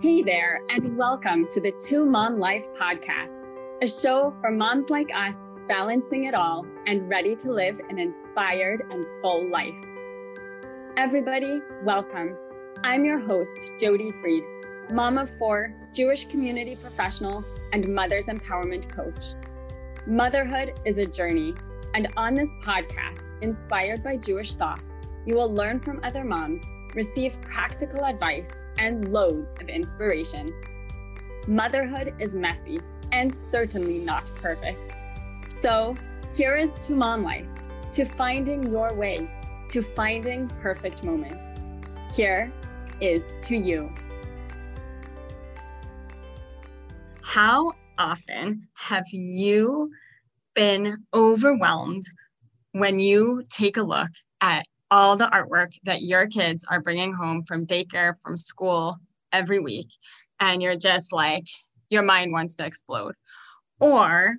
Hey there, and welcome to the Two Mom Life podcast, a show for moms like us balancing it all and ready to live an inspired and full life. Everybody, welcome. I'm your host, Jody Freed, mom of four, Jewish community professional, and mother's empowerment coach. Motherhood is a journey, and on this podcast, inspired by Jewish thought, you will learn from other moms, receive practical advice, and loads of inspiration. Motherhood is messy and certainly not perfect. So, here is to mom life, to finding your way, to finding perfect moments. Here is to you. How often have you been overwhelmed when you take a look at all the artwork that your kids are bringing home from daycare, from school every week, and you're just like, your mind wants to explode? Or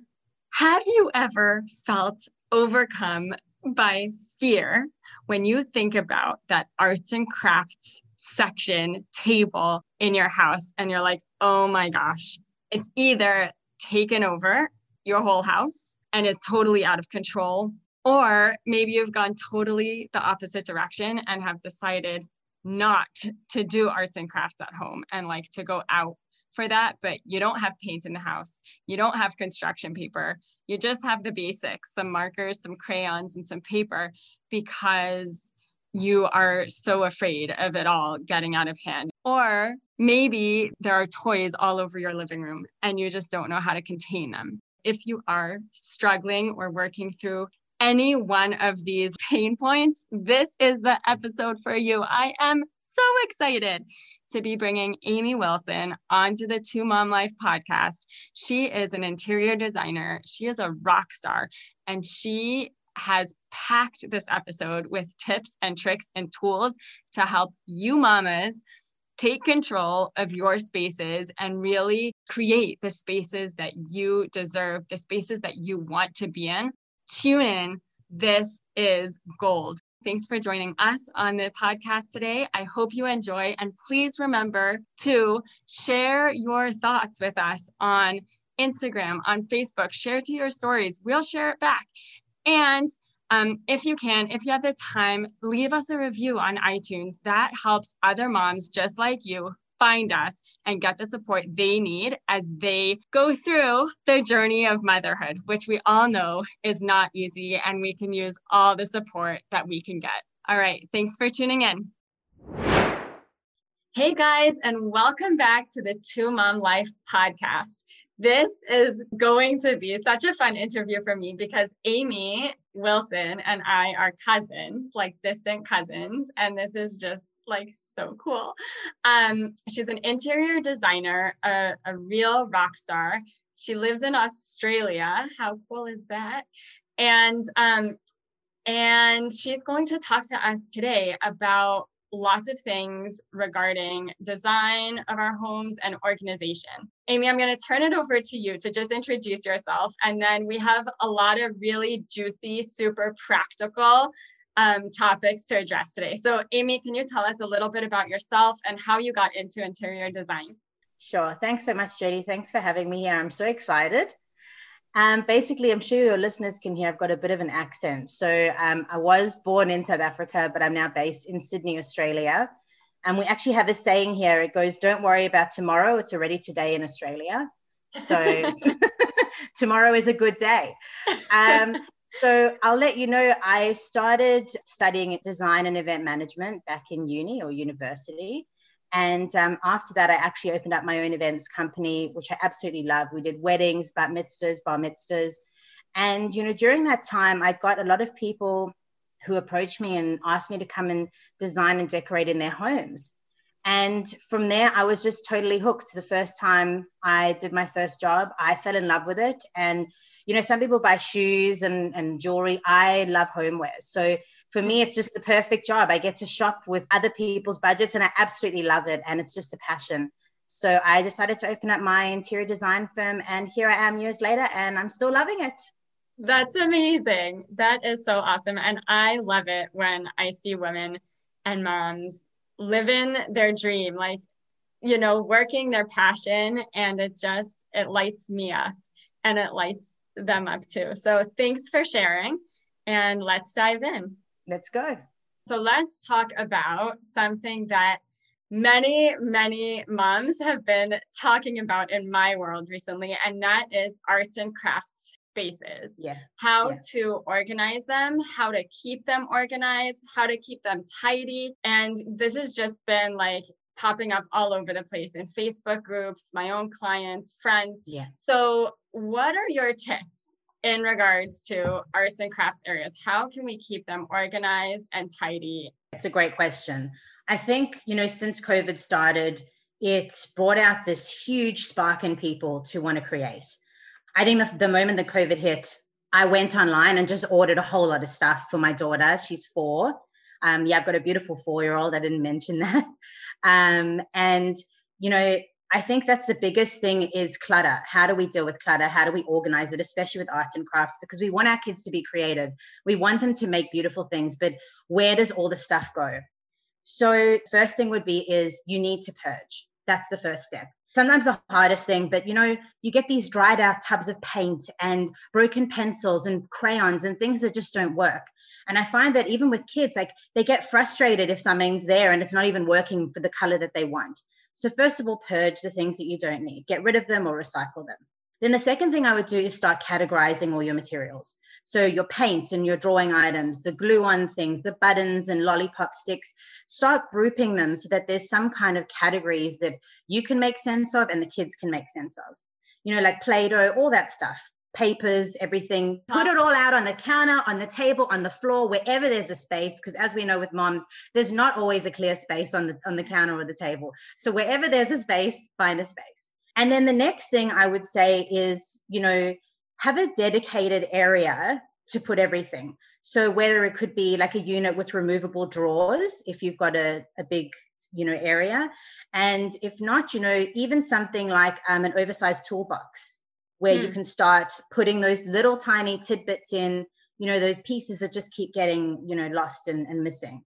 have you ever felt overcome by fear when you think about that arts and crafts section table in your house and you're like, oh my gosh, it's either taken over your whole house and is totally out of control, or maybe you've gone totally the opposite direction and have decided not to do arts and crafts at home and like to go out for that, but you don't have paint in the house. You don't have construction paper. You just have the basics, some markers, some crayons, and some paper because you are so afraid of it all getting out of hand. Or maybe there are toys all over your living room and you just don't know how to contain them. If you are struggling or working through any one of these pain points, this is the episode for you. I am so excited to be bringing Amy Wilson onto the Two Mom Life podcast. She is an interior designer, she is a rock star, and she has packed this episode with tips and tricks and tools to help you mamas take control of your spaces and really create the spaces that you deserve, the spaces that you want to be in tune in. This is gold. Thanks for joining us on the podcast today. I hope you enjoy. And please remember to share your thoughts with us on Instagram, on Facebook. Share to your stories. We'll share it back. And um, if you can, if you have the time, leave us a review on iTunes. That helps other moms just like you find us and get the support they need as they go through the journey of motherhood, which we all know is not easy, and we can use all the support that we can get. All right, thanks for tuning in. Hey guys, and welcome back to the Two Mom Life podcast. This is going to be such a fun interview for me because Amy Wilson and I are cousins, like distant cousins. And this is just like so cool. Um, she's an interior designer, a, a real rock star. She lives in Australia. How cool is that? And um, and she's going to talk to us today about lots of things regarding design of our homes and organization. Amy, I'm going to turn it over to you to just introduce yourself. And then we have a lot of really juicy, super practical um, topics to address today. So, Amy, can you tell us a little bit about yourself and how you got into interior design? Sure. Thanks so much, Jody. Thanks for having me here. I'm so excited. Um, basically, I'm sure your listeners can hear I've got a bit of an accent. So, um, I was born in South Africa, but I'm now based in Sydney, Australia. And we actually have a saying here it goes, Don't worry about tomorrow, it's already today in Australia. So, tomorrow is a good day. Um, so I'll let you know, I started studying design and event management back in uni or university. And um, after that, I actually opened up my own events company, which I absolutely love. We did weddings, bat mitzvahs, bar mitzvahs. And, you know, during that time, I got a lot of people who approached me and asked me to come and design and decorate in their homes. And from there, I was just totally hooked. The first time I did my first job, I fell in love with it. And you know, some people buy shoes and, and jewelry. I love homeware. So for me, it's just the perfect job. I get to shop with other people's budgets and I absolutely love it. And it's just a passion. So I decided to open up my interior design firm. And here I am years later, and I'm still loving it. That's amazing. That is so awesome. And I love it when I see women and moms living their dream. Like you know, working their passion and it just, it lights me up and it lights them up too. So thanks for sharing and let's dive in. Let's go. So let's talk about something that many, many moms have been talking about in my world recently, and that is arts and crafts spaces. Yeah. How yeah. to organize them, how to keep them organized, how to keep them tidy. And this has just been like popping up all over the place in Facebook groups, my own clients, friends. Yeah. So, what are your tips in regards to arts and crafts areas? How can we keep them organized and tidy? It's a great question. I think, you know, since COVID started, it's brought out this huge spark in people to want to create. I think the, the moment that COVID hit, I went online and just ordered a whole lot of stuff for my daughter. She's four. Um, yeah, I've got a beautiful four year old. I didn't mention that. Um, and, you know, I think that's the biggest thing is clutter. How do we deal with clutter? How do we organize it, especially with arts and crafts? Because we want our kids to be creative. We want them to make beautiful things, but where does all the stuff go? So, first thing would be is you need to purge. That's the first step sometimes the hardest thing but you know you get these dried out tubs of paint and broken pencils and crayons and things that just don't work. And i find that even with kids like they get frustrated if something's there and it's not even working for the color that they want. So first of all purge the things that you don't need. Get rid of them or recycle them. Then the second thing I would do is start categorizing all your materials. So your paints and your drawing items, the glue on things, the buttons and lollipop sticks, start grouping them so that there's some kind of categories that you can make sense of and the kids can make sense of. You know, like Play-Doh, all that stuff, papers, everything. Put it all out on the counter, on the table, on the floor, wherever there's a space. Because as we know with moms, there's not always a clear space on the on the counter or the table. So wherever there's a space, find a space. And then the next thing I would say is, you know, have a dedicated area to put everything. So whether it could be like a unit with removable drawers, if you've got a, a big, you know, area. And if not, you know, even something like um, an oversized toolbox where you hmm. can start putting those little tiny tidbits in, you know, those pieces that just keep getting, you know, lost and, and missing.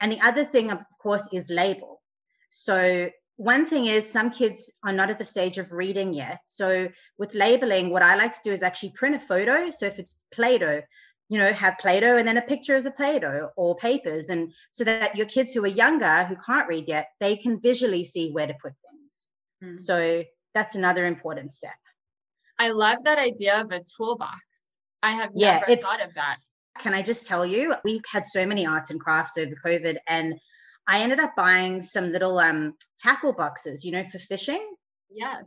And the other thing, of course, is label. So one thing is some kids are not at the stage of reading yet. So with labeling, what I like to do is actually print a photo. So if it's Play-Doh, you know, have Play-Doh and then a picture of the Play-Doh or papers. And so that your kids who are younger, who can't read yet, they can visually see where to put things. Mm. So that's another important step. I love that idea of a toolbox. I have yeah, never thought of that. Can I just tell you, we had so many arts and crafts over COVID and I ended up buying some little um, tackle boxes, you know, for fishing. Yes.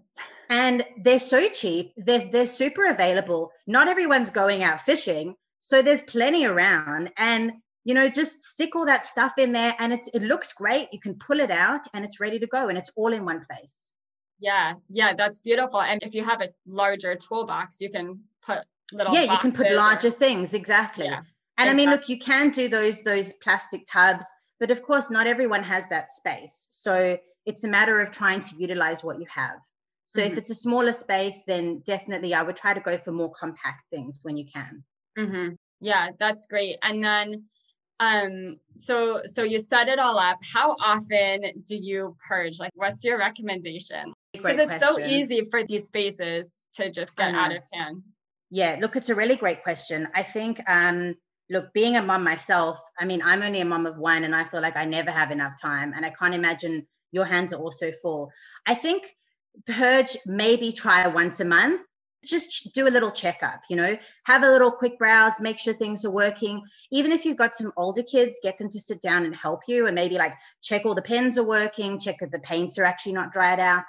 And they're so cheap. They're, they're super available. Not everyone's going out fishing. So there's plenty around. And, you know, just stick all that stuff in there and it, it looks great. You can pull it out and it's ready to go and it's all in one place. Yeah. Yeah. That's beautiful. And if you have a larger toolbox, you can put little. Yeah. You can put larger or, things. Exactly. Yeah, and exactly. I mean, look, you can do those, those plastic tubs but of course, not everyone has that space. So it's a matter of trying to utilize what you have. So mm-hmm. if it's a smaller space, then definitely I would try to go for more compact things when you can. Mm-hmm. Yeah, that's great. And then, um, so so you set it all up. How often do you purge? Like, what's your recommendation? Because it's question. so easy for these spaces to just get out of hand. Yeah, look, it's a really great question. I think um, look, being a mom myself, I mean, I'm only a mom of one and I feel like I never have enough time. And I can't imagine your hands are also full. I think purge maybe try once a month. Just do a little checkup, you know, have a little quick browse, make sure things are working. Even if you've got some older kids, get them to sit down and help you and maybe like check all the pens are working, check that the paints are actually not dried out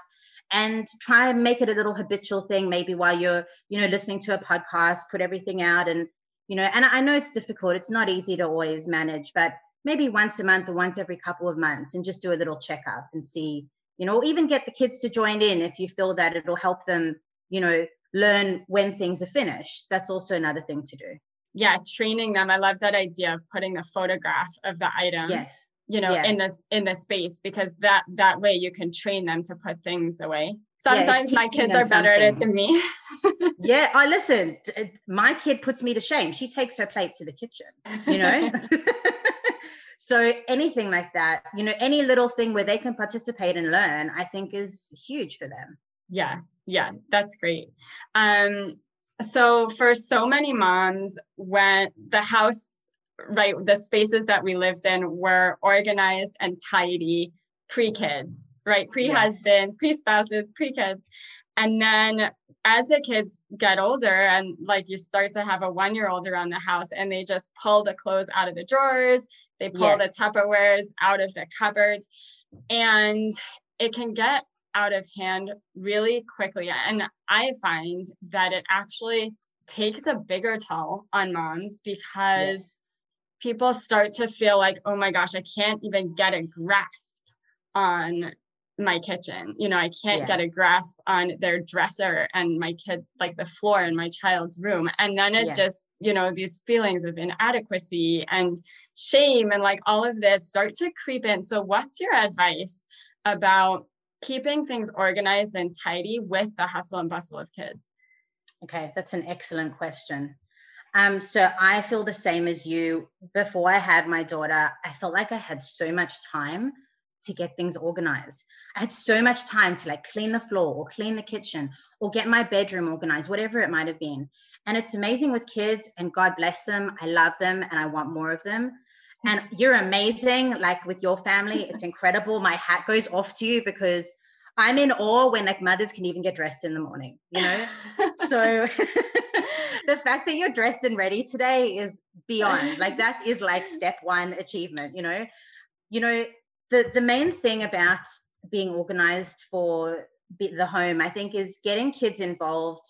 and try and make it a little habitual thing maybe while you're you know listening to a podcast put everything out and you know and i know it's difficult. It's not easy to always manage but maybe once a month or once every couple of months and just do a little checkup and see you know even get the kids to join in if you feel that it'll help them you know learn when things are finished. That's also another thing to do. Yeah training them. I love that idea of putting the photograph of the item yes you know yeah. in this in the space because that that way you can train them to put things away sometimes yeah, my kids are better something. at it than me yeah i listen my kid puts me to shame she takes her plate to the kitchen you know so anything like that, you know, any little thing where they can participate and learn, I think is huge for them. Yeah, yeah, that's great. Um, so for so many moms, when the house, right, the spaces that we lived in were organized and tidy pre-kids, right? Pre-husband, yes. pre-spouses, pre-kids. And then as the kids get older and like you start to have a one year old around the house and they just pull the clothes out of the drawers, they pull the Tupperwares out of the cupboards, and it can get out of hand really quickly. And I find that it actually takes a bigger toll on moms because yes. People start to feel like, oh my gosh, I can't even get a grasp on my kitchen. You know, I can't yeah. get a grasp on their dresser and my kid, like the floor in my child's room. And then it yeah. just, you know, these feelings of inadequacy and shame and like all of this start to creep in. So, what's your advice about keeping things organized and tidy with the hustle and bustle of kids? Okay, that's an excellent question. Um, so I feel the same as you. Before I had my daughter, I felt like I had so much time to get things organized. I had so much time to like clean the floor or clean the kitchen or get my bedroom organized, whatever it might have been. And it's amazing with kids, and God bless them. I love them and I want more of them. And you're amazing. Like with your family, it's incredible. My hat goes off to you because I'm in awe when like mothers can even get dressed in the morning, you know? so the fact that you're dressed and ready today is beyond like that is like step one achievement, you know? You know, the the main thing about being organized for the home, I think, is getting kids involved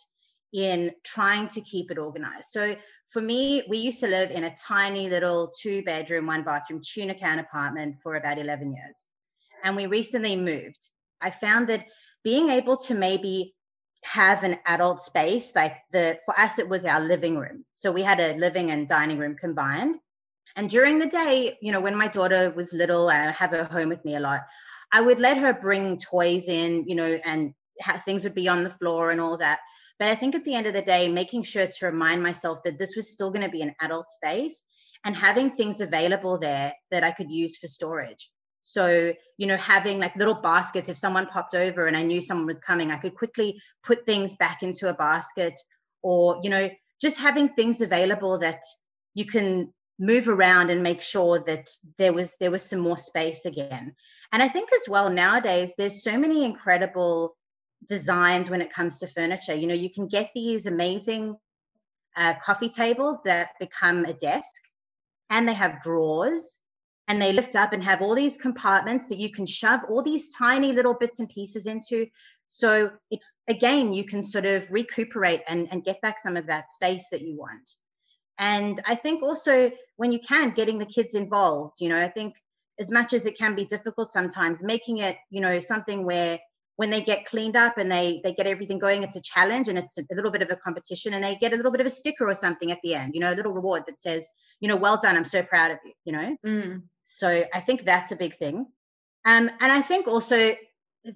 in trying to keep it organized. So for me, we used to live in a tiny little two bedroom, one bathroom tuna can apartment for about 11 years. And we recently moved. I found that being able to maybe have an adult space, like the, for us, it was our living room. So we had a living and dining room combined. And during the day, you know, when my daughter was little and I have her home with me a lot, I would let her bring toys in, you know, and things would be on the floor and all that. But I think at the end of the day, making sure to remind myself that this was still going to be an adult space and having things available there that I could use for storage. So, you know, having like little baskets, if someone popped over and I knew someone was coming, I could quickly put things back into a basket or, you know, just having things available that you can move around and make sure that there was there was some more space again. And i think as well nowadays there's so many incredible designs when it comes to furniture. You know you can get these amazing uh, coffee tables that become a desk and they have drawers and they lift up and have all these compartments that you can shove all these tiny little bits and pieces into. So again you can sort of recuperate and, and get back some of that space that you want. And i think also when you can getting the kids involved you know i think as much as it can be difficult sometimes making it you know something where when they get cleaned up and they they get everything going it's a challenge and it's a little bit of a competition and they get a little bit of a sticker or something at the end you know a little reward that says you know well done i'm so proud of you you know? Mm. So i think that's a big thing um and i think also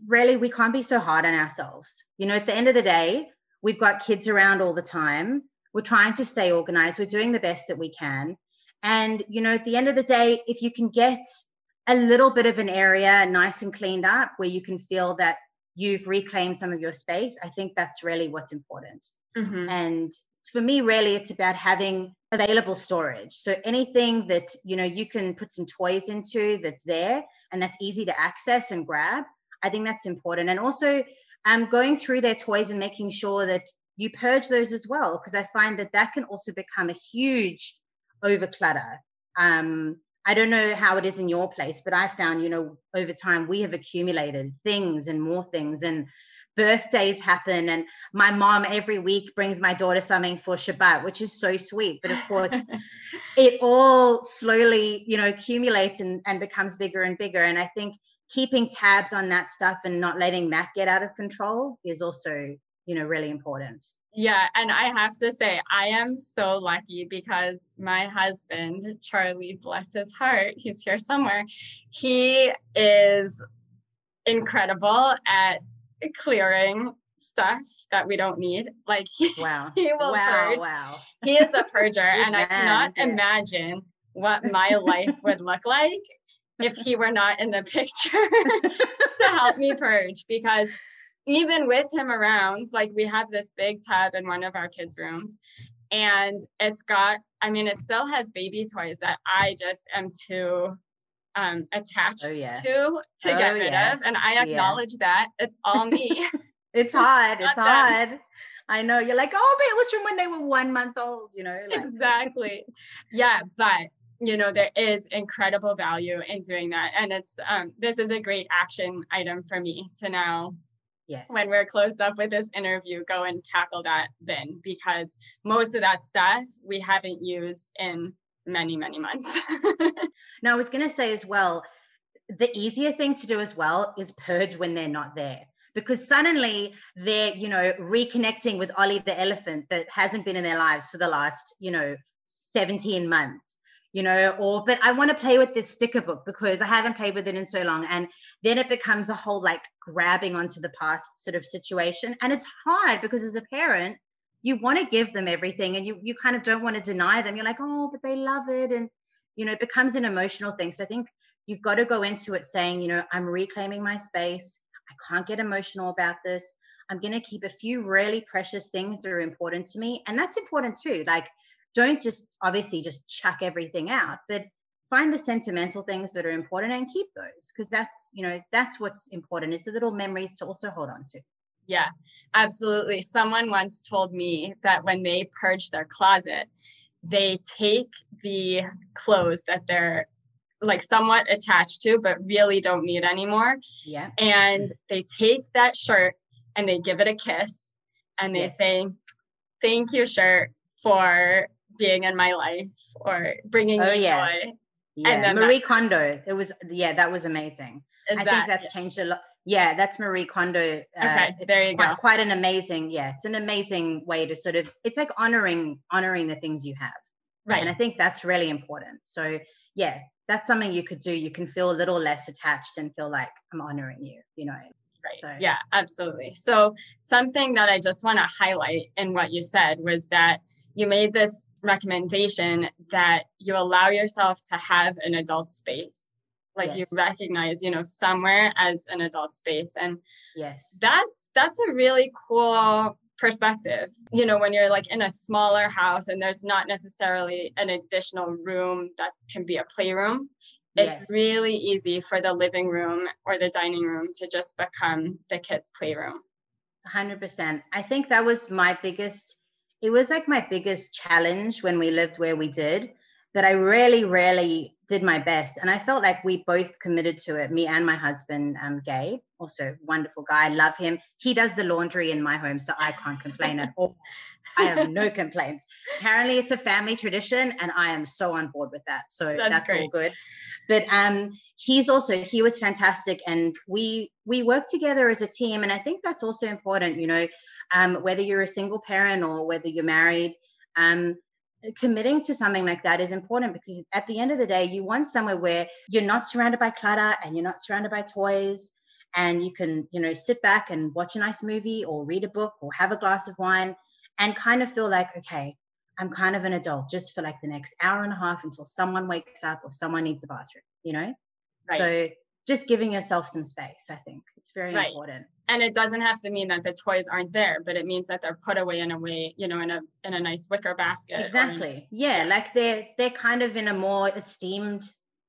really we can't be so hard on ourselves you know at the end of the day we've got kids around all the time we're trying to stay organized. We're doing the best that we can. And, you know, at the end of the day, if you can get a little bit of an area nice and cleaned up where you can feel that you've reclaimed some of your space, I think that's really what's important. Mm-hmm. And for me, really, it's about having available storage. So anything that, you know, you can put some toys into that's there and that's easy to access and grab, I think that's important. And also um, going through their toys and making sure that you purge those as well because i find that that can also become a huge overclutter um, i don't know how it is in your place but i found you know over time we have accumulated things and more things and birthdays happen and my mom every week brings my daughter something for shabbat which is so sweet. But of course it all slowly you know accumulates and, and becomes bigger and bigger. And i think keeping tabs on that stuff and not letting that get out of control is also you know really important. Yeah and i have to say i am so lucky because my husband charlie bless his heart he's here somewhere. He is incredible at clearing stuff that we don't need. Like he, wow. he will wow purge. wow. He is a purger and i cannot yeah. imagine what my life would look like if he were not in the picture to help me purge because even with him around like we have this big tub in one of our kids rooms and it's got i mean it still has baby toys that i just am too um, attached oh, yeah. to to oh, get rid yeah. of and i acknowledge yeah. that it's all me it's hard it's hard I know you're like, oh, but it was from when they were one month old, you know. Like. Exactly. Yeah, but you know there is incredible value in doing that and it's um, this is a great action item for me to now yes. when we're closed up with this interview go and tackle that bin because most of that stuff we haven't used in many many months now i was going to say as well the easier thing to do as well is purge when they're not there because suddenly they're you know reconnecting with ollie the elephant that hasn't been in their lives for the last you know 17 months you know, or but I want to play with this sticker book because I haven't played with it in so long. And then it becomes a whole like grabbing onto the past sort of situation. And it's hard because as a parent, you want to give them everything and you you kind of don't want to deny them. You're like, oh, but they love it. And you know, it becomes an emotional thing. So I think you've got to go into it saying, you know, I'm reclaiming my space. I can't get emotional about this. I'm going to keep a few really precious things that are important to me. And that's important too. Like don't just obviously just chuck everything out, but find the sentimental things that are important and keep those because that's you know that's what's important is the little memories to also hold on to yeah absolutely someone once told me that when they purge their closet they take the clothes that they're like somewhat attached to but really don't need anymore yeah and they take that shirt and they give it a kiss and they yes. say thank you shirt for being in my life or bringing oh, me yeah. joy. Yeah, Marie Kondo. It was yeah, that was amazing. I that, think that's yeah. changed a lot. Yeah, that's Marie Kondo. Uh, okay, there you quite, go. Quite an amazing, yeah, it's an amazing way to sort of. It's like honoring honoring the things you have. Right. And I think that's really important. So yeah, that's something you could do. You can feel a little less attached and feel like I'm honoring you. You know. Right. So. Yeah, absolutely. So something that I just want to highlight in what you said was that you made this recommendation that you allow yourself to have an adult space like yes. you recognize you know somewhere as an adult space and yes that's that's a really cool perspective you know when you're like in a smaller house and there's not necessarily an additional room that can be a playroom it's yes. really easy for the living room or the dining room to just become the kids playroom 100% i think that was my biggest it was like my biggest challenge when we lived where we did but i really really did my best and i felt like we both committed to it me and my husband um gabe also wonderful guy love him. He does the laundry in my home so i can't complain at all. I have no complaints. Apparently it's a family tradition and i am so on board with that so that's, that's all good. But um he's also he was fantastic and we we work together as a team and i think that's also important you know um, whether you're a single parent or whether you're married um, committing to something like that is important because at the end of the day you want somewhere where you're not surrounded by clutter and you're not surrounded by toys and you can you know sit back and watch a nice movie or read a book or have a glass of wine and kind of feel like okay i'm kind of an adult just for like the next hour and a half until someone wakes up or someone needs a bathroom you know Right. So just giving yourself some space, I think it's very right. important. And it doesn't have to mean that the toys aren't there, but it means that they're put away in a way, you know, in a in a nice wicker basket. Exactly. yeah, like they're they're kind of in a more esteemed,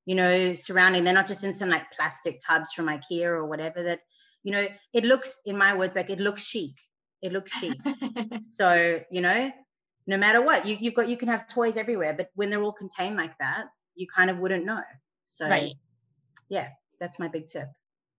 you know, surrounding. They're not just in some like plastic tubs from IKEA or whatever. That you know, it looks, in my words, like it looks chic. It looks chic. so you know, no matter what, you you've got you can have toys everywhere, but when they're all contained like that, you kind of wouldn't know. So right yeah, that's my big tip.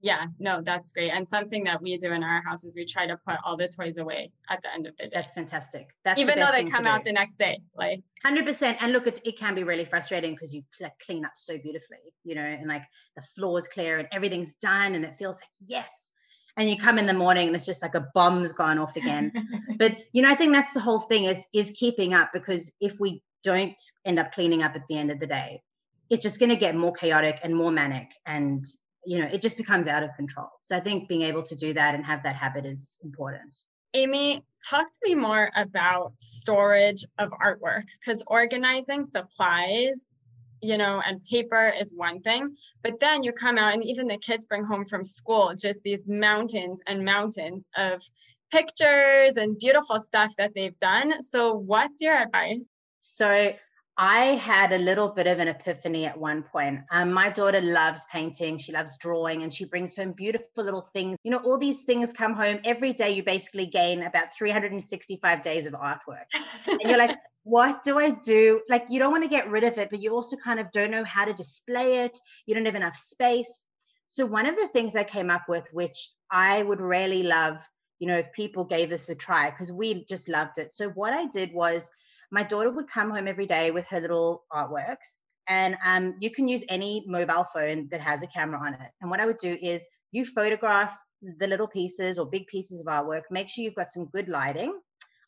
Yeah, no, that's great. And something that we do in our house is we try to put all the toys away at the end of the day. That's fantastic. That's even the though they come out the next day, like hundred percent. And look, it, it can be really frustrating because you clean up so beautifully, you know, and like the floor is clear and everything's done, and it feels like yes. And you come in the morning and it's just like a bomb's gone off again. but you know, I think that's the whole thing is is keeping up because if we don't end up cleaning up at the end of the day, it's just going to get more chaotic and more manic and you know it just becomes out of control so i think being able to do that and have that habit is important amy talk to me more about storage of artwork because organizing supplies you know, and paper is one thing. But then you come out, and even the kids bring home from school just these mountains and mountains of pictures and beautiful stuff that they've done. So, what's your advice? So, I had a little bit of an epiphany at one point. Um, my daughter loves painting, she loves drawing, and she brings home beautiful little things. You know, all these things come home every day. You basically gain about 365 days of artwork. and you're like, what do I do? Like, you don't want to get rid of it, but you also kind of don't know how to display it. You don't have enough space. So, one of the things I came up with, which I would really love, you know, if people gave this a try, because we just loved it. So, what I did was, my daughter would come home every day with her little artworks and um, you can use any mobile phone that has a camera on it. And what i would do is you photograph the little pieces or big pieces of artwork make sure you've got some good lighting.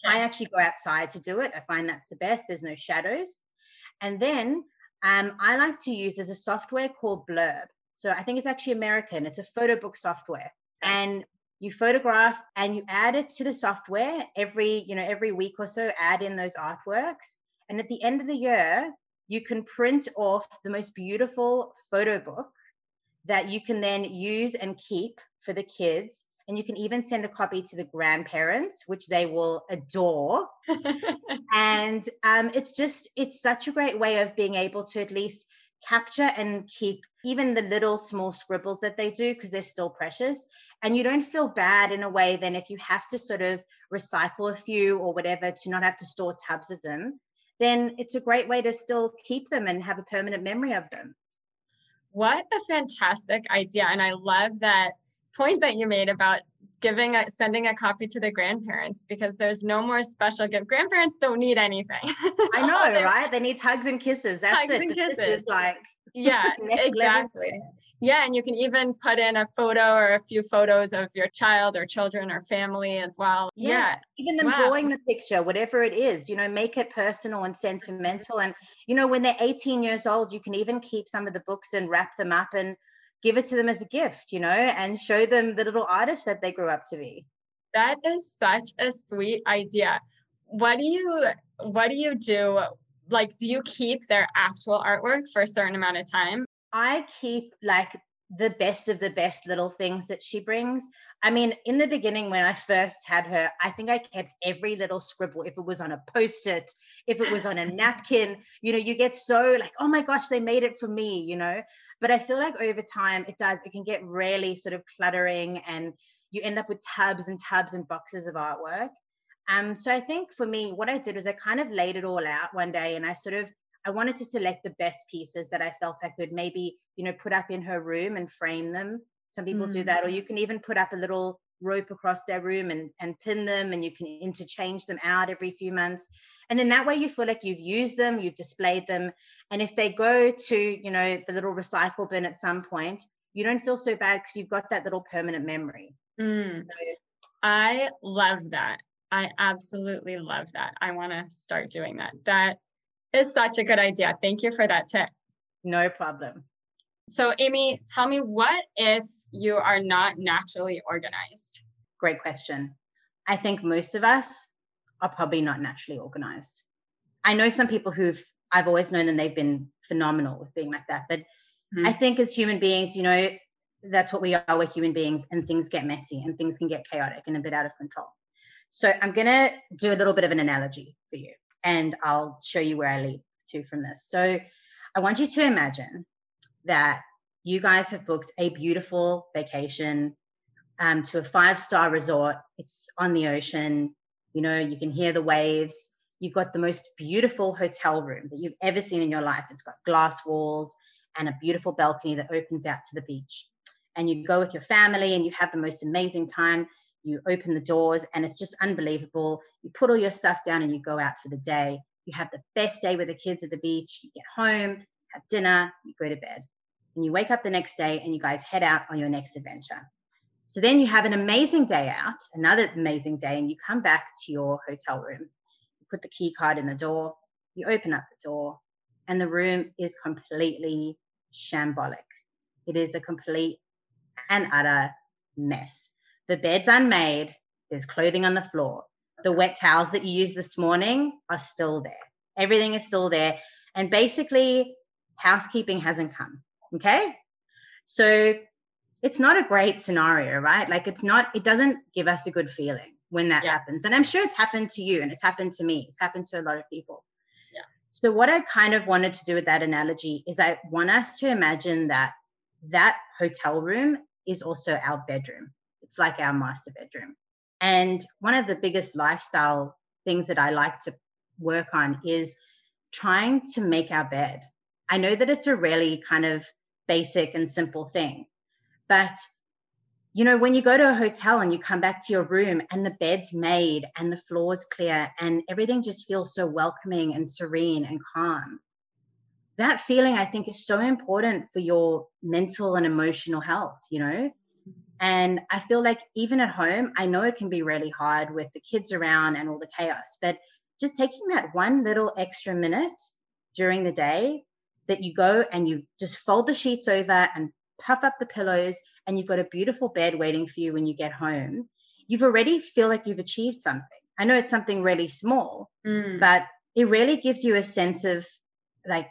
I actually go outside to do it. I find that's the best. There's no shadows. And then um, i like to use there's a software called blurb. So i think it's actually american. It's a photo book software. And you photograph and you add it to the software every you know every week or so add in those artworks. And at the end of the year you can print off the most beautiful photo book that you can then use and keep for the kids. And you can even send a copy to the grandparents which they will adore. And um, it's just it's such a great way of being able to at least capture and keep even the little small scribbles that they do because they're still precious. And you don't feel bad in a way then if you have to sort of recycle a few or whatever to not have to store tubs of them then it's a great way to still keep them and have a permanent memory of them. What a fantastic idea. And i love that point that you made about giving a, sending a copy to the grandparents because there's no more special gift. Grandparents don't need anything. I know, right? They need hugs and kisses. That's hugs it. And kisses. This is like yeah, exactly. Level. Yeah, and you can even put in a photo or a few photos of your child or children or family as well. Yeah, yeah. even them wow. drawing the picture, whatever it is, you know, make it personal and sentimental. And you know, when they're 18 years old, you can even keep some of the books and wrap them up and give it to them as a gift, you know, and show them the little artist that they grew up to be. That is such a sweet idea. What do you what do you do? Like do you keep their actual artwork for a certain amount of time? I keep like the best of the best little things that she brings. I mean, in the beginning, when I first had her, I think I kept every little scribble. If it was on a post it, if it was on a napkin, you know, you get so like, oh my gosh, they made it for me, you know. But I feel like over time it does, it can get really sort of cluttering and you end up with tubs and tubs and boxes of artwork. Um, so I think for me, what I did was I kind of laid it all out one day and I sort of I wanted to select the best pieces that I felt I could maybe, you know, put up in her room and frame them. Some people mm. do that, or mm. you can even put up a little rope across their room and, and pin them and you can interchange them out every few months. And then that way you feel like you've used them, you've displayed them, and if they go to, you know, the little recycle bin at some point, you don't feel so bad because you've got that little permanent memory. Mm. So, I love that. I absolutely love that. I want to start doing that. That is such a good idea. Thank you for that tip. No problem. So, Amy, tell me what if you are not naturally organized? Great question. I think most of us are probably not naturally organized. I know some people who've I've always known them they've been phenomenal with being like that. But mm-hmm. I think as human beings, you know, that's what we are. We're human beings and things get messy and things can get chaotic and a bit out of control. So I'm going to do a little bit of an analogy for you and I'll show you where I lead to from this. So I want you to imagine that you guys have booked a beautiful vacation um, to a five star resort. It's on the ocean. You know, you can hear the waves. You've got the most beautiful hotel room that you've ever seen in your life. It's got glass walls and a beautiful balcony that opens out to the beach. And you go with your family and you have the most amazing time. You open the doors and it's just unbelievable. You put all your stuff down and you go out for the day. You have the best day with the kids at the beach. You get home, have dinner, you go to bed. And you wake up the next day and you guys head out on your next adventure. So then you have an amazing day out, another amazing day, and you come back to your hotel room put the key card in the door, you open up the door, and the room is completely shambolic. It is a complete and utter mess. The bed's unmade, there's clothing on the floor. The wet towels that you used this morning are still there. Everything is still there. And basically, housekeeping hasn't come. Okay. So it's not a great scenario, right? Like it's not, it doesn't give us a good feeling when that yeah. happens. And I'm sure it's happened to you and it's happened to me. It's happened to a lot of people. Yeah. So what I kind of wanted to do with that analogy is I want us to imagine that that hotel room is also our bedroom. It's like our master bedroom. And one of the biggest lifestyle things that I like to work on is trying to make our bed. I know that it's a really kind of basic and simple thing, but you know, when you go to a hotel and you come back to your room and the bed's made and the floor's clear and everything just feels so welcoming and serene and calm, that feeling I think is so important for your mental and emotional health, you know? And I feel like even at home, I know it can be really hard with the kids around and all the chaos, but just taking that one little extra minute during the day that you go and you just fold the sheets over and puff up the pillows and you've got a beautiful bed waiting for you when you get home, you've already feel like you've achieved something. I know it's something really small, mm. but it really gives you a sense of like,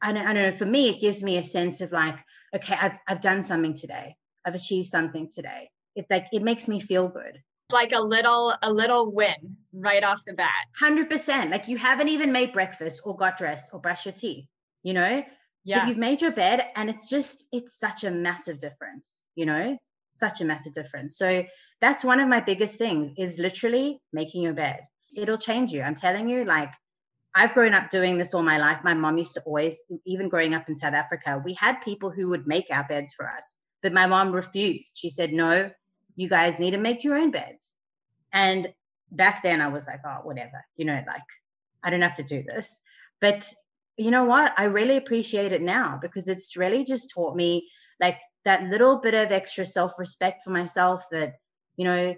I don't, I don't know, for me, it gives me a sense of like, okay, I've, I've done something today. I've achieved something today. It like it makes me feel good. Like a little a little win right off the bat. Hundred percent. Like you haven't even made breakfast or got dressed or brushed your teeth. You know. Yeah. But you've made your bed, and it's just it's such a massive difference. You know, such a massive difference. So that's one of my biggest things is literally making your bed. It'll change you. I'm telling you, like I've grown up doing this all my life. My mom used to always, even growing up in South Africa, we had people who would make our beds for us. But my mom refused. She said, no, you guys need to make your own beds. And back then I was like, oh, whatever, you know, like I don't have to do this. But you know what? I really appreciate it now because it's really just taught me like that little bit of extra self-respect for myself that, you know,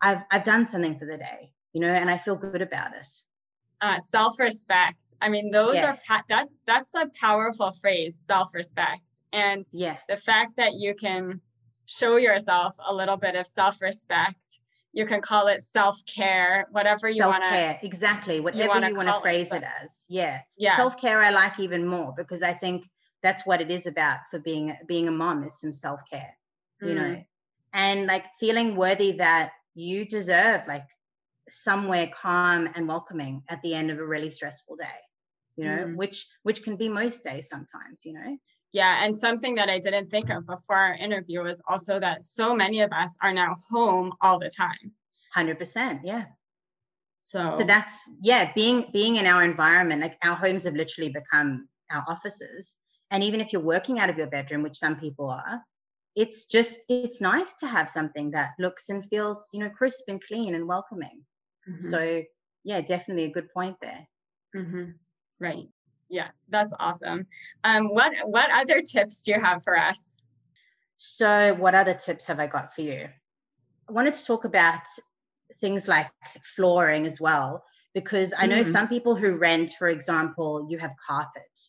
I've I've done something for the day, you know, and I feel good about it. Uh, self-respect. I mean, those yes. are that that's a powerful phrase, self-respect. And yeah, the fact that you can show yourself a little bit of self-respect, you can call it self-care, whatever you want to. Exactly. Whatever you want to phrase it, it as. Yeah. Yeah. Self-care I like even more because I think that's what it is about for being being a mom is some self-care. Mm. You know. And like feeling worthy that you deserve like somewhere calm and welcoming at the end of a really stressful day you know mm. which which can be most days sometimes you know yeah, and something that I didn't think of before our interview was also that so many of us are now home all the time. 100%, yeah. So So that's yeah, being being in our environment, like our homes have literally become our offices. And even if you're working out of your bedroom, which some people are, it's just it's nice to have something that looks and feels, you know, crisp and clean and welcoming. Mm-hmm. So yeah, definitely a good point there. Mm-hmm. Right yeah that's awesome. Um what what other tips do you have for us? So what other tips have i got for you? I wanted to talk about things like flooring as well because i know mm. some people who rent for example you have carpet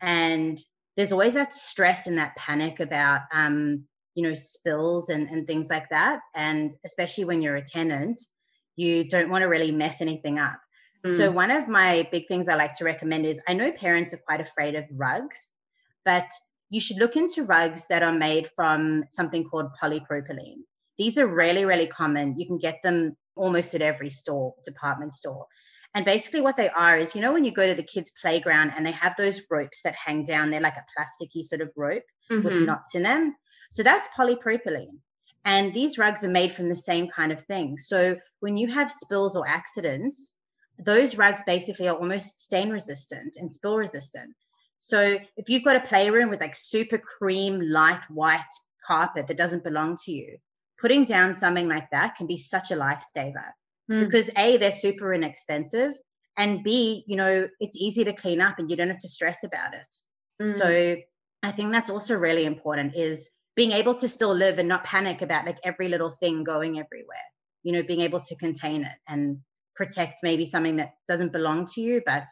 and there's always that stress and that panic about um you know spills and, and things like that and especially when you're a tenant you don't want to really mess anything up so, mm. one of my big things I like to recommend is I know parents are quite afraid of rugs, but you should look into rugs that are made from something called polypropylene. These are really, really common. You can get them almost at every store, department store. And basically, what they are is, you know, when you go to the kids' playground and they have those ropes that hang down, they're like a plasticky sort of rope mm-hmm. with knots in them. So that's polypropylene. And these rugs are made from the same kind of thing. So when you have spills or accidents, those rugs basically are almost stain resistant and spill resistant. So if you've got a playroom with like super cream, light white carpet that doesn't belong to you, putting down something like that can be such a lifesaver mm. because A, they're super inexpensive. And B, you know, it's easy to clean up and you don't have to stress about it. Mm. So I think that's also really important is being able to still live and not panic about like every little thing going everywhere, you know, being able to contain it and protect maybe something that doesn't belong to you, but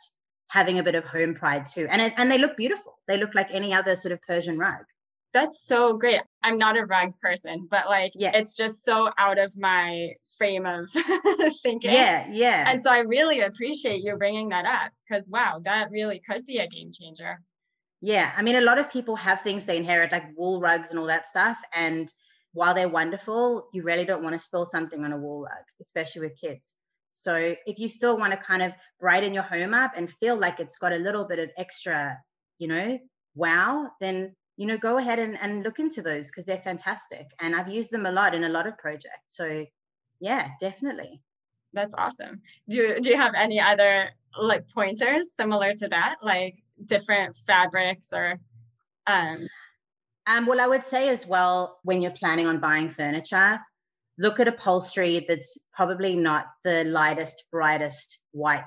having a bit of home pride too. And it, and they look beautiful. They look like any other sort of Persian rug. That's so great. I'm not a rug person, but like yeah. it's just so out of my frame of thinking. Yeah, yeah. And so I really appreciate you bringing that up because wow, that really could be a game changer. Yeah. I mean, a lot of people have things they inherit, like wool rugs and all that stuff. And while they're wonderful, you really don't want to spill something on a wool rug, especially with kids. So if you still want to kind of brighten your home up and feel like it's got a little bit of extra, you know, wow, then you know, go ahead and, and look into those because they're fantastic. And I've used them a lot in a lot of projects. So yeah, definitely. That's awesome. Do you, do you have any other like pointers similar to that, like different fabrics or um um, well, I would say as well, when you're planning on buying furniture, look at upholstery that's probably not the lightest, brightest white.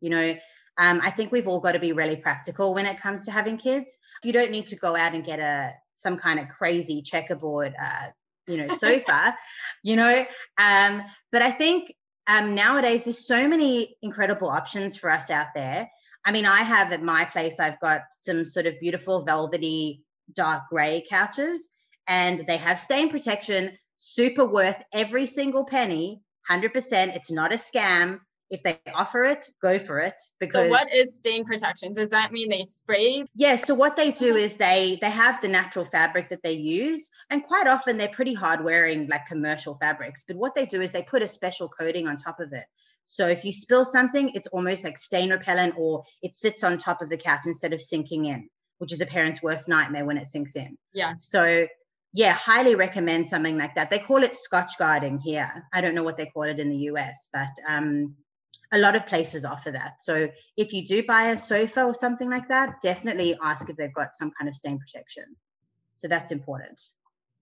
You know, um, I think we've all got to be really practical when it comes to having kids. You don't need to go out and get a some kind of crazy checkerboard, uh, you know, sofa, you know. Um, but I think um, nowadays there's so many incredible options for us out there. I mean, I have at my place, I've got some sort of beautiful velvety dark gray couches, and they have stain protection. Super worth every single penny. 100%. It's not a scam if they offer it, go for it. Because so what is stain protection? Does that mean they spray? Yeah. So what they do is they they have the natural fabric that they use, and quite often they're pretty hard wearing, like commercial fabrics. But what they do is they put a special coating on top of it. So if you spill something, it's almost like stain repellent, or it sits on top of the couch instead of sinking in, which is a parent's worst nightmare when it sinks in. Yeah. So yeah, highly recommend something like that. They call it Scotchgarding here. I don't know what they call it in the US, but um, a lot of places offer that. So if you do buy a sofa or something like that, definitely ask if they've got some kind of stain protection. So that's important.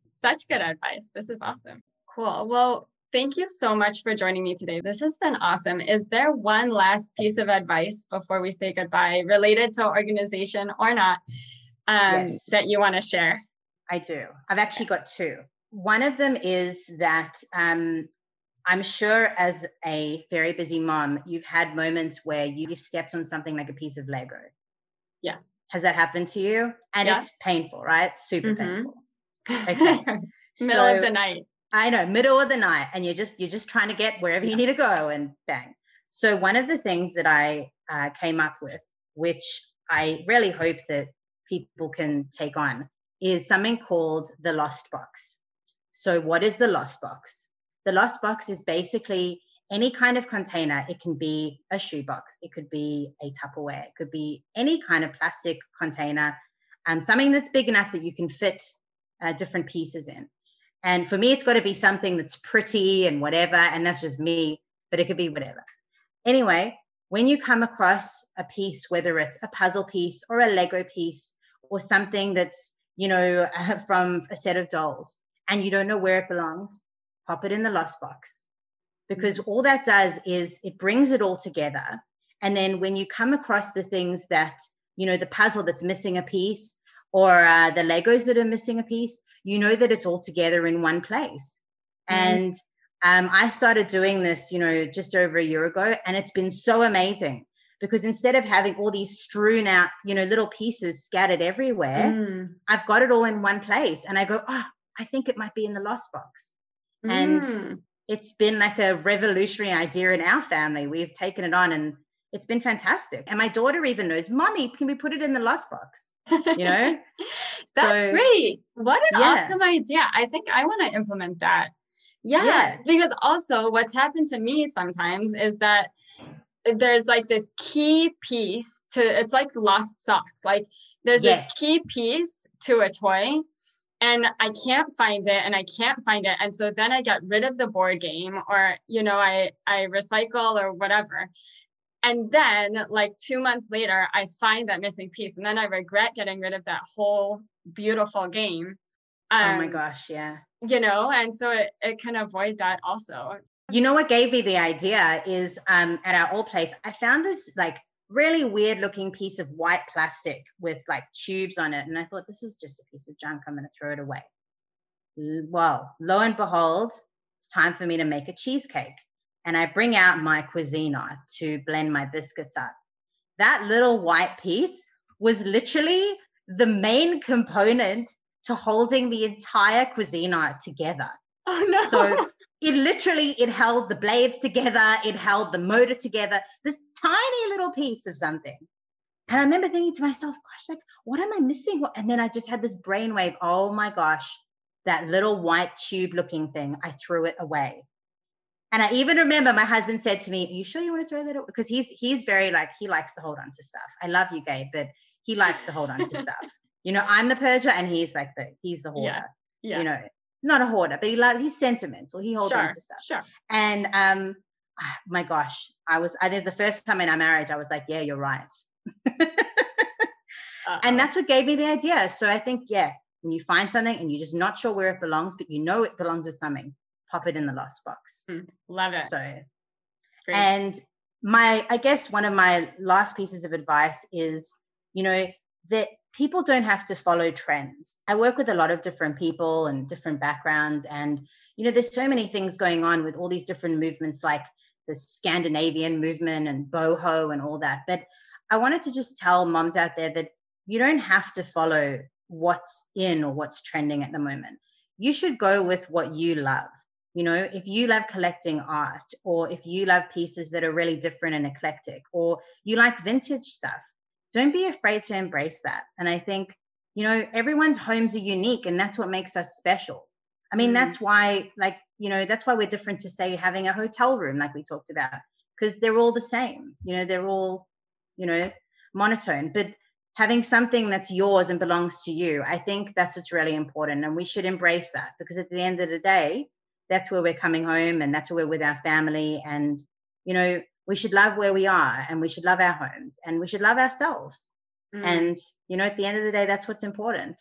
Such good advice. This is awesome. Cool. Well, thank you so much for joining me today. This has been awesome. Is there one last piece of advice before we say goodbye related to organization or not um, yes. that you want to share? I do. I've actually got two. One of them is that um, I'm sure as a very busy mom, you've had moments where you stepped on something like a piece of Lego. Yes. Has that happened to you? And yeah. it's painful, right? Super mm-hmm. painful. Okay. middle so, of the night. I know, middle of the night, and you're just you're just trying to get wherever yeah. you need to go, and bang. So one of the things that I uh, came up with, which I really hope that people can take on, is something called the lost box. So what is the lost box? The lost box is basically any kind of container. It can be a shoebox, it could be a Tupperware, it could be any kind of plastic container, um, something that's big enough that you can fit uh, different pieces in. And for me, it's got to be something that's pretty and whatever. And that's just me, but it could be whatever. Anyway, when you come across a piece, whether it's a puzzle piece or a Lego piece or something that's, you know, from a set of dolls, and you don't know where it belongs, pop it in the lost box because mm. all that does is it brings it all together and then when you come across the things that you know the puzzle that's missing a piece or uh, the legos that are missing a piece you know that it's all together in one place mm. and um, i started doing this you know just over a year ago and it's been so amazing because instead of having all these strewn out you know little pieces scattered everywhere mm. i've got it all in one place and i go oh i think it might be in the lost box and mm. it's been like a revolutionary idea in our family. We've taken it on and it's been fantastic. And my daughter even knows, Mommy, can we put it in the lost box? You know? That's so, great. What an yeah. awesome idea. I think I want to implement that. Yeah, yeah. Because also what's happened to me sometimes is that there's like this key piece to it's like lost socks. Like there's yes. this key piece to a toy and I can't find it and I can't find it. And so then I get rid of the board game or, you know, I, I recycle or whatever. And then like two months later, I find that missing piece and then I regret getting rid of that whole beautiful game. Um, oh my um, gosh. Yeah. You know, and so it, it can avoid that also. You know what gave me the idea is um, at our old place, I found this like really weird looking piece of white plastic with like tubes on it. And I thought, this is just a piece of junk. I'm going to throw it away. Well, lo and behold, it's time for me to make a cheesecake. And I bring out my Cuisinart to blend my biscuits up. That little white piece was literally the main component to holding the entire Cuisinart together. Oh no. So it literally it held the blades together, it held the motor together. This tiny little piece of something. And I remember thinking to myself, gosh, like, what am I missing? And then I just had this brainwave. Oh my gosh, that little white tube looking thing, I threw it away. And I even remember my husband said to me, Are you sure you want to throw that away? Because he's he's very like he likes to hold on to stuff. I love you, Gabe, but he likes to hold on to stuff. You know, I'm the purger and he's like the he's the hoarder. Yeah. yeah. You know, not a hoarder, but he loves he's sentimental. He holds sure. on to stuff. Sure. And um ah, my gosh, I was I there's the first time in our marriage, I was like, Yeah, you're right. and that's what gave me the idea. So I think, yeah, when you find something and you're just not sure where it belongs, but you know it belongs with something, pop it in the lost box. Mm, love it. So, Great. and my, I guess one of my last pieces of advice is, you know, that people don't have to follow trends. I work with a lot of different people and different backgrounds. And, you know, there's so many things going on with all these different movements like the Scandinavian movement and boho and all that. But I wanted to just tell moms out there that you don't have to follow what's in or what's trending at the moment. You should go with what you love. You know, if you love collecting art, or if you love pieces that are really different and eclectic, or you like vintage stuff, don't be afraid to embrace that. And I think, you know, everyone's homes are unique, and that's what makes us special. I mean, mm. that's why, like, you know, that's why we're different to say having a hotel room, like we talked about, because they're all the same. You know, they're all, you know, monotone. But having something that's yours and belongs to you, I think that's what's really important. And we should embrace that because at the end of the day, that's where we're coming home and that's where we're with our family. And, you know, we should love where we are and we should love our homes and we should love ourselves. Mm. And, you know, at the end of the day, that's what's important.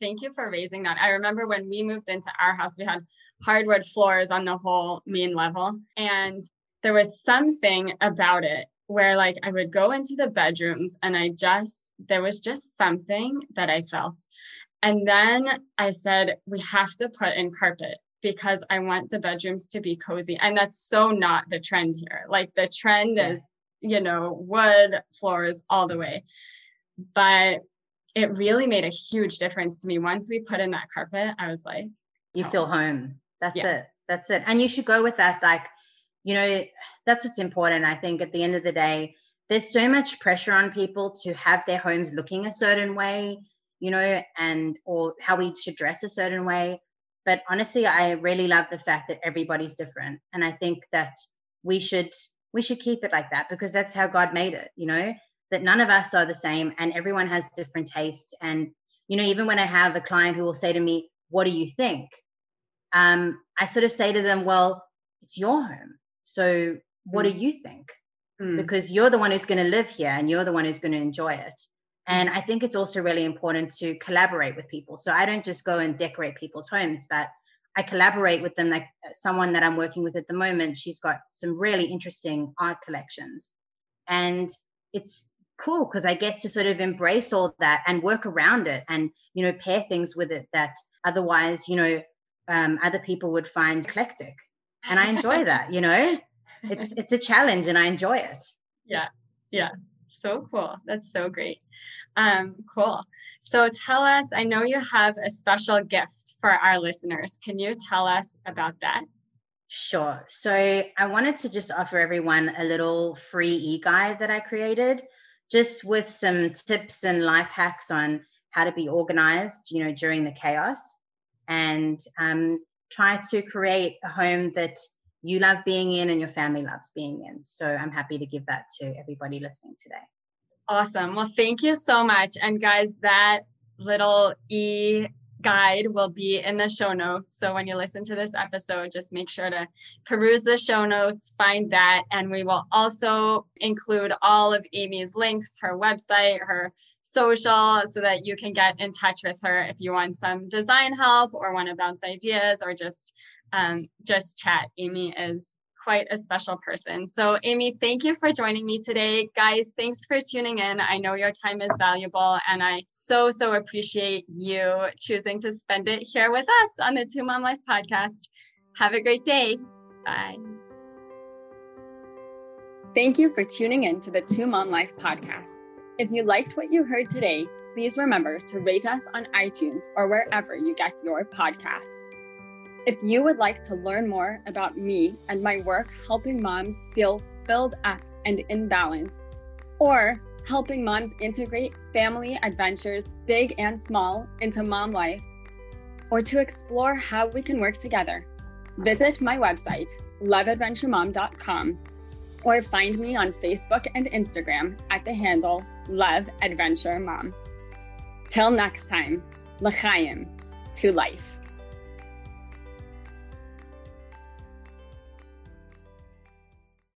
Thank you for raising that. I remember when we moved into our house, we had hardwood floors on the whole main level. And there was something about it where like I would go into the bedrooms and I just, there was just something that I felt. And then I said, we have to put in carpet because I want the bedrooms to be cozy. And that's so not the trend here. Like the trend yeah. is, you know, wood floors all the way. But it really made a huge difference to me. Once we put in that carpet, I was like, you oh. feel home. That's yeah. it. That's it. And you should go with that. Like, you know, that's what's important. I think at the end of the day, there's so much pressure on people to have their homes looking a certain way, you know, and or how we should dress a certain way. But honestly, I really love the fact that everybody's different. And I think that we should we should keep it like that because that's how God made it, you know, that none of us are the same and everyone has different tastes. And, you know, even when I have a client who will say to me, What do you think? Um, I sort of say to them, Well, it's your home so, what mm. do you think? Mm. Because you're the one who's going to live here and you're the one who's going to enjoy it. And I think it's also really important to collaborate with people. So, I don't just go and decorate people's homes, but I collaborate with them. Like uh, someone that I'm working with at the moment, she's got some really interesting art collections. And it's cool because I get to sort of embrace all that and work around it and, you know, pair things with it that otherwise, you know, um, other people would find eclectic and I enjoy that. You know, it's it's a challenge, and I enjoy it. Yeah, yeah, so cool. That's so great. Um, cool. So tell us. I know you have a special gift for our listeners. Can you tell us about that? Sure. So I wanted to just offer everyone a little free e-guide that I created, just with some tips and life hacks on how to be organized, you know, during the chaos. And um, try to create a home that you love being in and your family loves being in. So I'm happy to give that to everybody listening today. Awesome. Well, thank you so much. And guys, that little e guide will be in the show notes. So when you listen to this episode, just make sure to peruse the show notes, find that. And we will also include all of Amy's links, her website, her social so that you can get in touch with her if you want some design help or want to bounce ideas or just um, just chat. Amy is quite a special person. So Amy, thank you for joining me today. Guys, thanks for tuning in. I know your time is valuable and I so, so appreciate you choosing to spend it here with us on the Two Mom Life podcast. Have a great day. Bye. Thank you for tuning in to the Two Mom Life podcast. If you liked what you heard today, please remember to rate us on iTunes or wherever you get your podcasts. If you would like to learn more about me and my work helping moms feel filled up and in balance, or helping moms integrate family adventures, big and small, into mom life, or to explore how we can work together, visit my website, loveadventuremom.com, or find me on Facebook and Instagram at the handle Love Adventure Mom. Till next time, l'chaim, to life.